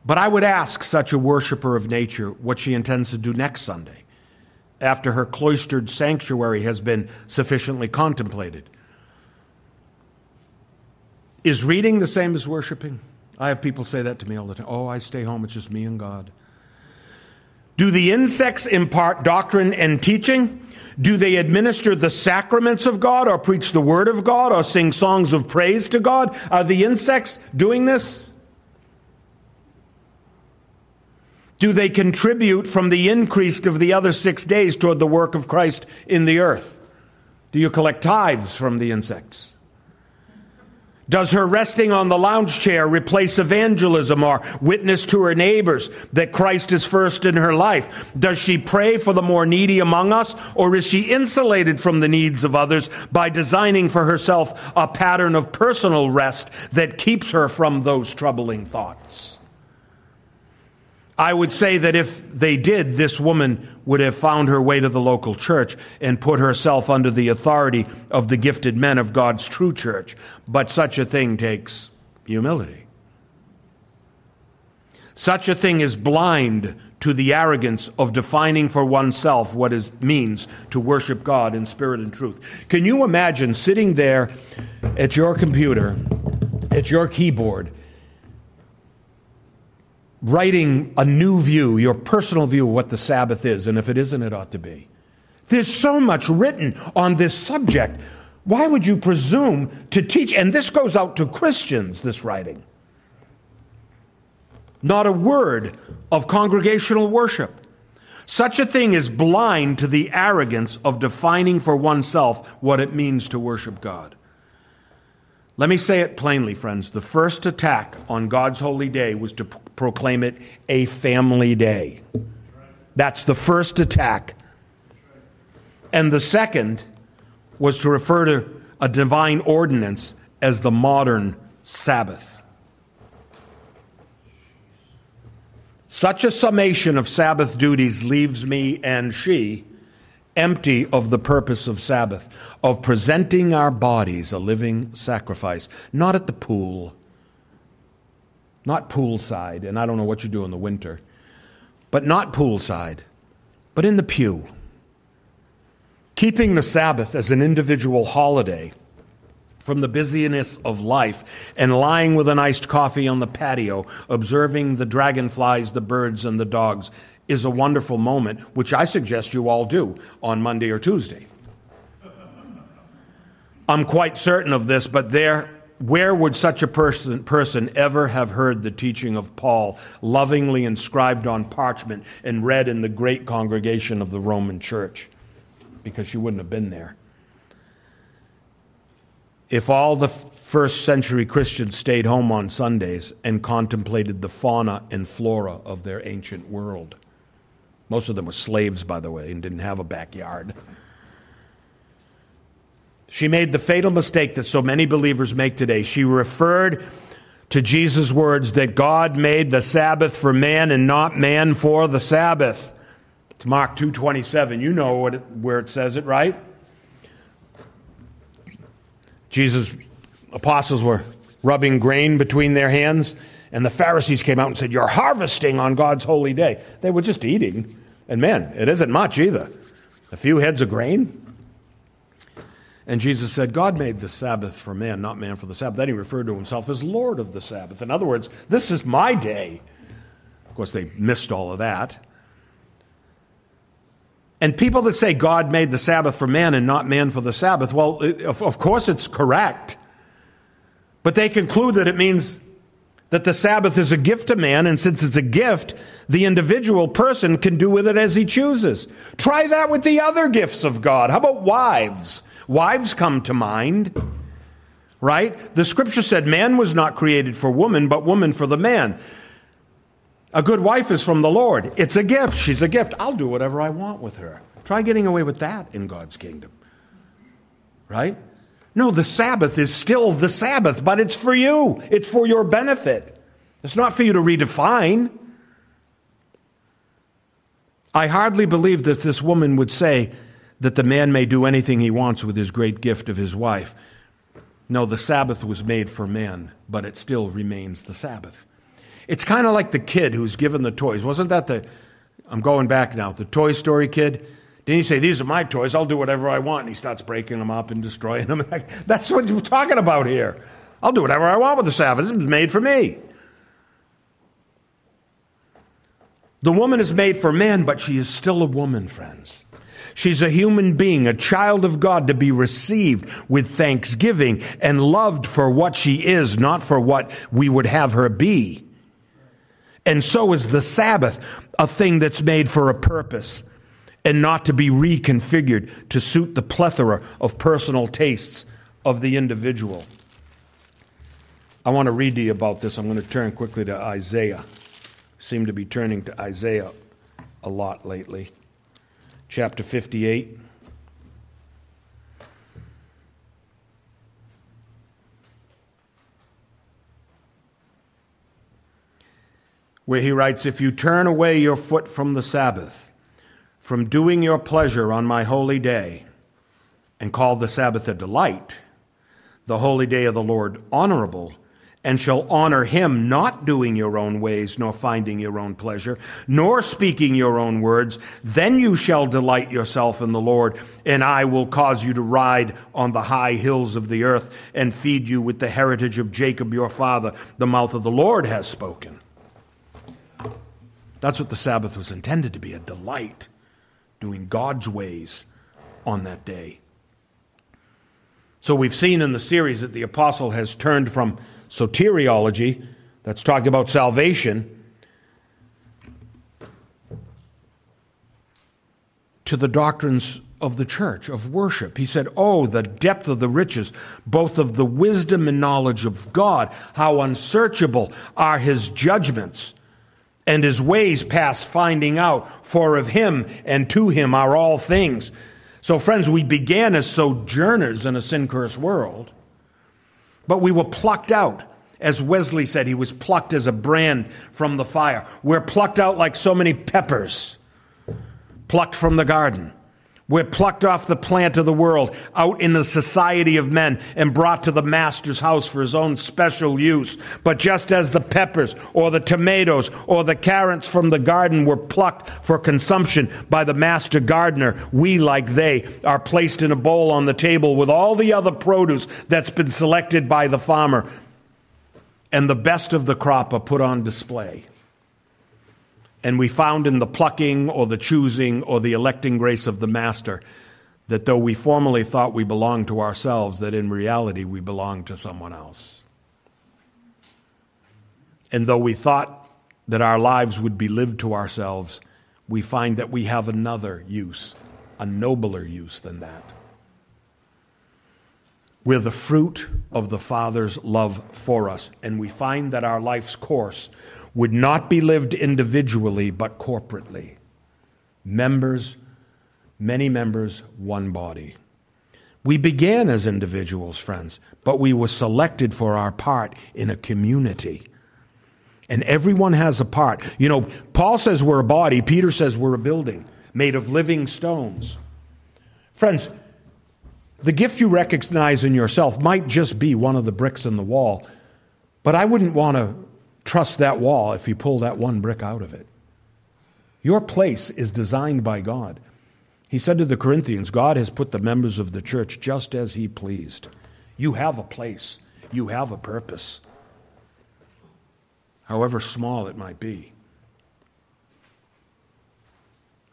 S1: But I would ask such a worshiper of nature what she intends to do next Sunday after her cloistered sanctuary has been sufficiently contemplated. Is reading the same as worshiping? I have people say that to me all the time. Oh, I stay home, it's just me and God. Do the insects impart doctrine and teaching? Do they administer the sacraments of God or preach the word of God or sing songs of praise to God? Are the insects doing this? Do they contribute from the increase of the other six days toward the work of Christ in the earth? Do you collect tithes from the insects? Does her resting on the lounge chair replace evangelism or witness to her neighbors that Christ is first in her life? Does she pray for the more needy among us, or is she insulated from the needs of others by designing for herself a pattern of personal rest that keeps her from those troubling thoughts? I would say that if they did, this woman would have found her way to the local church and put herself under the authority of the gifted men of God's true church. But such a thing takes humility. Such a thing is blind to the arrogance of defining for oneself what it means to worship God in spirit and truth. Can you imagine sitting there at your computer, at your keyboard, writing a new view, your personal view of what the Sabbath is, and if it isn't, it ought to be. There's so much written on this subject. Why would you presume to teach? And this goes out to Christians, this writing. not a word of congregational worship. Such a thing is blind to the arrogance of defining for oneself what it means to worship God. Let me say it plainly, friends. The first attack on God's holy day was to proclaim it a family day. That's the first attack. And the second was to refer to a divine ordinance as the modern Sabbath. Such a summation of Sabbath duties leaves me and she empty of the purpose of Sabbath, of presenting our bodies a living sacrifice, not at the pool, not poolside, and I don't know what you do in the winter, but not poolside, but in the pew. Keeping the Sabbath as an individual holiday from the busyness of life and lying with an iced coffee on the patio, observing the dragonflies, the birds, and the dogs is a wonderful moment, which I suggest you all do on Monday or Tuesday. I'm quite certain of this, but there, where would such a person, person ever have heard the teaching of Paul lovingly inscribed on parchment and read in the great congregation of the Roman church? Because she wouldn't have been there. If all the first century Christians stayed home on Sundays and contemplated the fauna and flora of their ancient world, most of them were slaves, by the way, and didn't have a backyard. She made the fatal mistake that so many believers make today. She referred to Jesus' words that God made the Sabbath for man and not man for the Sabbath. It's Mark 2:27. You know it, where it says it, right? Jesus apostles were rubbing grain between their hands and the Pharisees came out and said, "You're harvesting on God's holy day." They were just eating. And man, it isn't much either. A few heads of grain. And Jesus said, God made the Sabbath for man, not man for the Sabbath. Then he referred to himself as Lord of the Sabbath. In other words, this is my day. Of course, they missed all of that. And people that say God made the Sabbath for man and not man for the Sabbath, well, of course it's correct. But they conclude that it means that the Sabbath is a gift to man, and since it's a gift, the individual person can do with it as he chooses. Try that with the other gifts of God. How about wives? Wives come to mind, right? The scripture said man was not created for woman, but woman for the man. A good wife is from the Lord. It's a gift. She's a gift. I'll do whatever I want with her. Try getting away with that in God's kingdom, right? No, the Sabbath is still the Sabbath, but it's for you. It's for your benefit. It's not for you to redefine. I hardly believe that this woman would say that the man may do anything he wants with his great gift of his wife. No, the Sabbath was made for man, but it still remains the Sabbath. It's kind of like the kid who's given the toys. Wasn't that the, I'm going back now, the Toy Story kid? Didn't he say, These are my toys, I'll do whatever I want? And he starts breaking them up and destroying them. That's what you're talking about here. I'll do whatever I want with the Sabbath. It was made for me. The woman is made for man, but she is still a woman, friends. She's a human being, a child of God to be received with thanksgiving and loved for what she is, not for what we would have her be. And so is the Sabbath, a thing that's made for a purpose and not to be reconfigured to suit the plethora of personal tastes of the individual. I want to read to you about this. I'm going to turn quickly to Isaiah. Seem to be turning to Isaiah a lot lately. Chapter 58. Where he writes, If you turn away your foot from the Sabbath, from doing your pleasure on my holy day and call the Sabbath a delight, the holy day of the Lord honorable, and shall honor him not doing your own ways, nor finding your own pleasure, nor speaking your own words, then you shall delight yourself in the Lord, and I will cause you to ride on the high hills of the earth and feed you with the heritage of Jacob your father. The mouth of the Lord has spoken. That's what the Sabbath was intended to be a delight doing God's ways on that day. So we've seen in the series that the apostle has turned from soteriology, that's talking about salvation, to the doctrines of the church, of worship. He said, Oh, the depth of the riches, both of the wisdom and knowledge of God, how unsearchable are his judgments and his ways past finding out. For of him and to him are all things. So, friends, we began as sojourners in a sin cursed world, but we were plucked out. As Wesley said, he was plucked as a brand from the fire. We're plucked out like so many peppers plucked from the garden. We're plucked off the plant of the world, out in the society of men, and brought to the master's house for his own special use. But just as the peppers, or the tomatoes, or the carrots from the garden were plucked for consumption by the master gardener, we, like they, are placed in a bowl on the table with all the other produce that's been selected by the farmer. And the best of the crop are put on display. And we found in the plucking or the choosing or the electing grace of the Master that though we formerly thought we belonged to ourselves, that in reality we belonged to someone else. And though we thought that our lives would be lived to ourselves, we find that we have another use, a nobler use than that. We're the fruit of the Father's love for us, and we find that our life's course would not be lived individually, but corporately. Members, many members, one body. We began as individuals, friends, but we were selected for our part in a community. And everyone has a part. You know, Paul says we're a body, Peter says we're a building made of living stones. Friends, the gift you recognize in yourself might just be one of the bricks in the wall, but I wouldn't want to trust that wall if you pull that one brick out of it. Your place is designed by God. He said to the Corinthians, God has put the members of the church just as He pleased. You have a place, you have a purpose, however small it might be.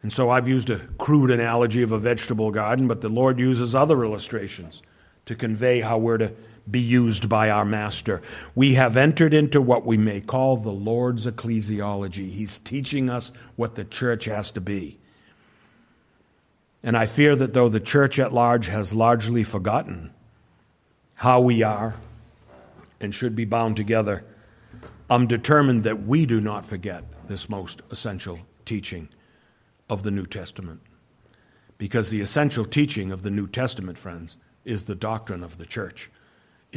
S1: And so I've used a crude analogy of a vegetable garden, but the Lord uses other illustrations to convey how we're to be used by our master. We have entered into what we may call the Lord's ecclesiology. He's teaching us what the church has to be. And I fear that though the church at large has largely forgotten how we are and should be bound together, I'm determined that we do not forget this most essential teaching of the New Testament. Because the essential teaching of the New Testament, friends, is the doctrine of the church.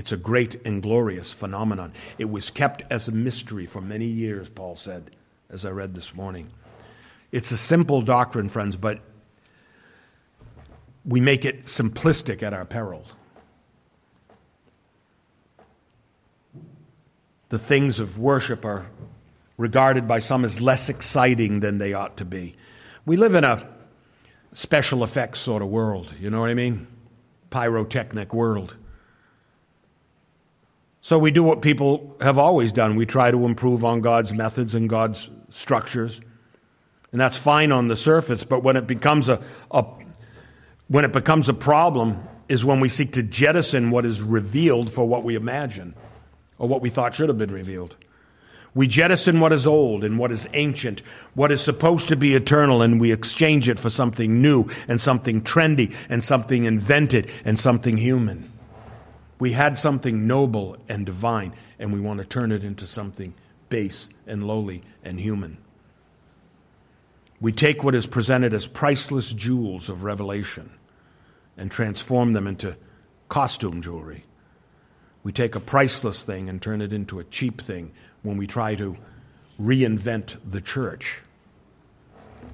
S1: It's a great and glorious phenomenon. It was kept as a mystery for many years, Paul said, as I read this morning. It's a simple doctrine, friends, but we make it simplistic at our peril. The things of worship are regarded by some as less exciting than they ought to be. We live in a special effects sort of world, you know what I mean? Pyrotechnic world. So we do what people have always done. We try to improve on God's methods and God's structures. And that's fine on the surface, but when it becomes a, a when it becomes a problem is when we seek to jettison what is revealed for what we imagine or what we thought should have been revealed. We jettison what is old and what is ancient, what is supposed to be eternal, and we exchange it for something new and something trendy and something invented and something human. We had something noble and divine, and we want to turn it into something base and lowly and human. We take what is presented as priceless jewels of revelation and transform them into costume jewelry. We take a priceless thing and turn it into a cheap thing when we try to reinvent the church.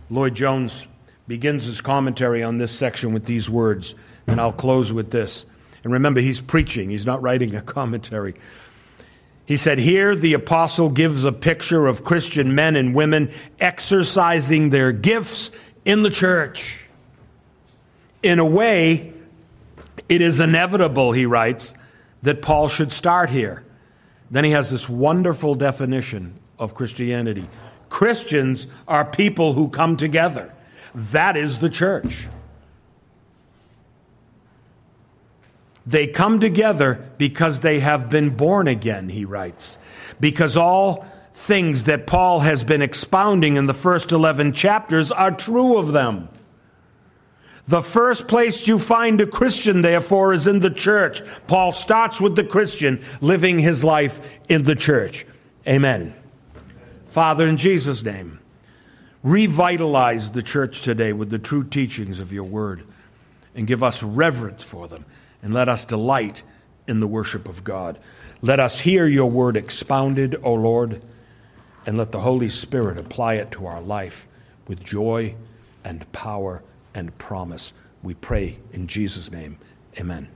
S1: Lloyd Jones begins his commentary on this section with these words, and I'll close with this. And remember, he's preaching, he's not writing a commentary. He said, Here the apostle gives a picture of Christian men and women exercising their gifts in the church. In a way, it is inevitable, he writes, that Paul should start here. Then he has this wonderful definition of Christianity Christians are people who come together. That is the church. They come together because they have been born again, he writes. Because all things that Paul has been expounding in the first 11 chapters are true of them. The first place you find a Christian, therefore, is in the church. Paul starts with the Christian living his life in the church. Amen. Father, in Jesus' name, revitalize the church today with the true teachings of your word and give us reverence for them and let us delight in the worship of God. Let us hear your word expounded, O Lord, and let the Holy Spirit apply it to our life with joy and power and promise. We pray in Jesus' name. Amen.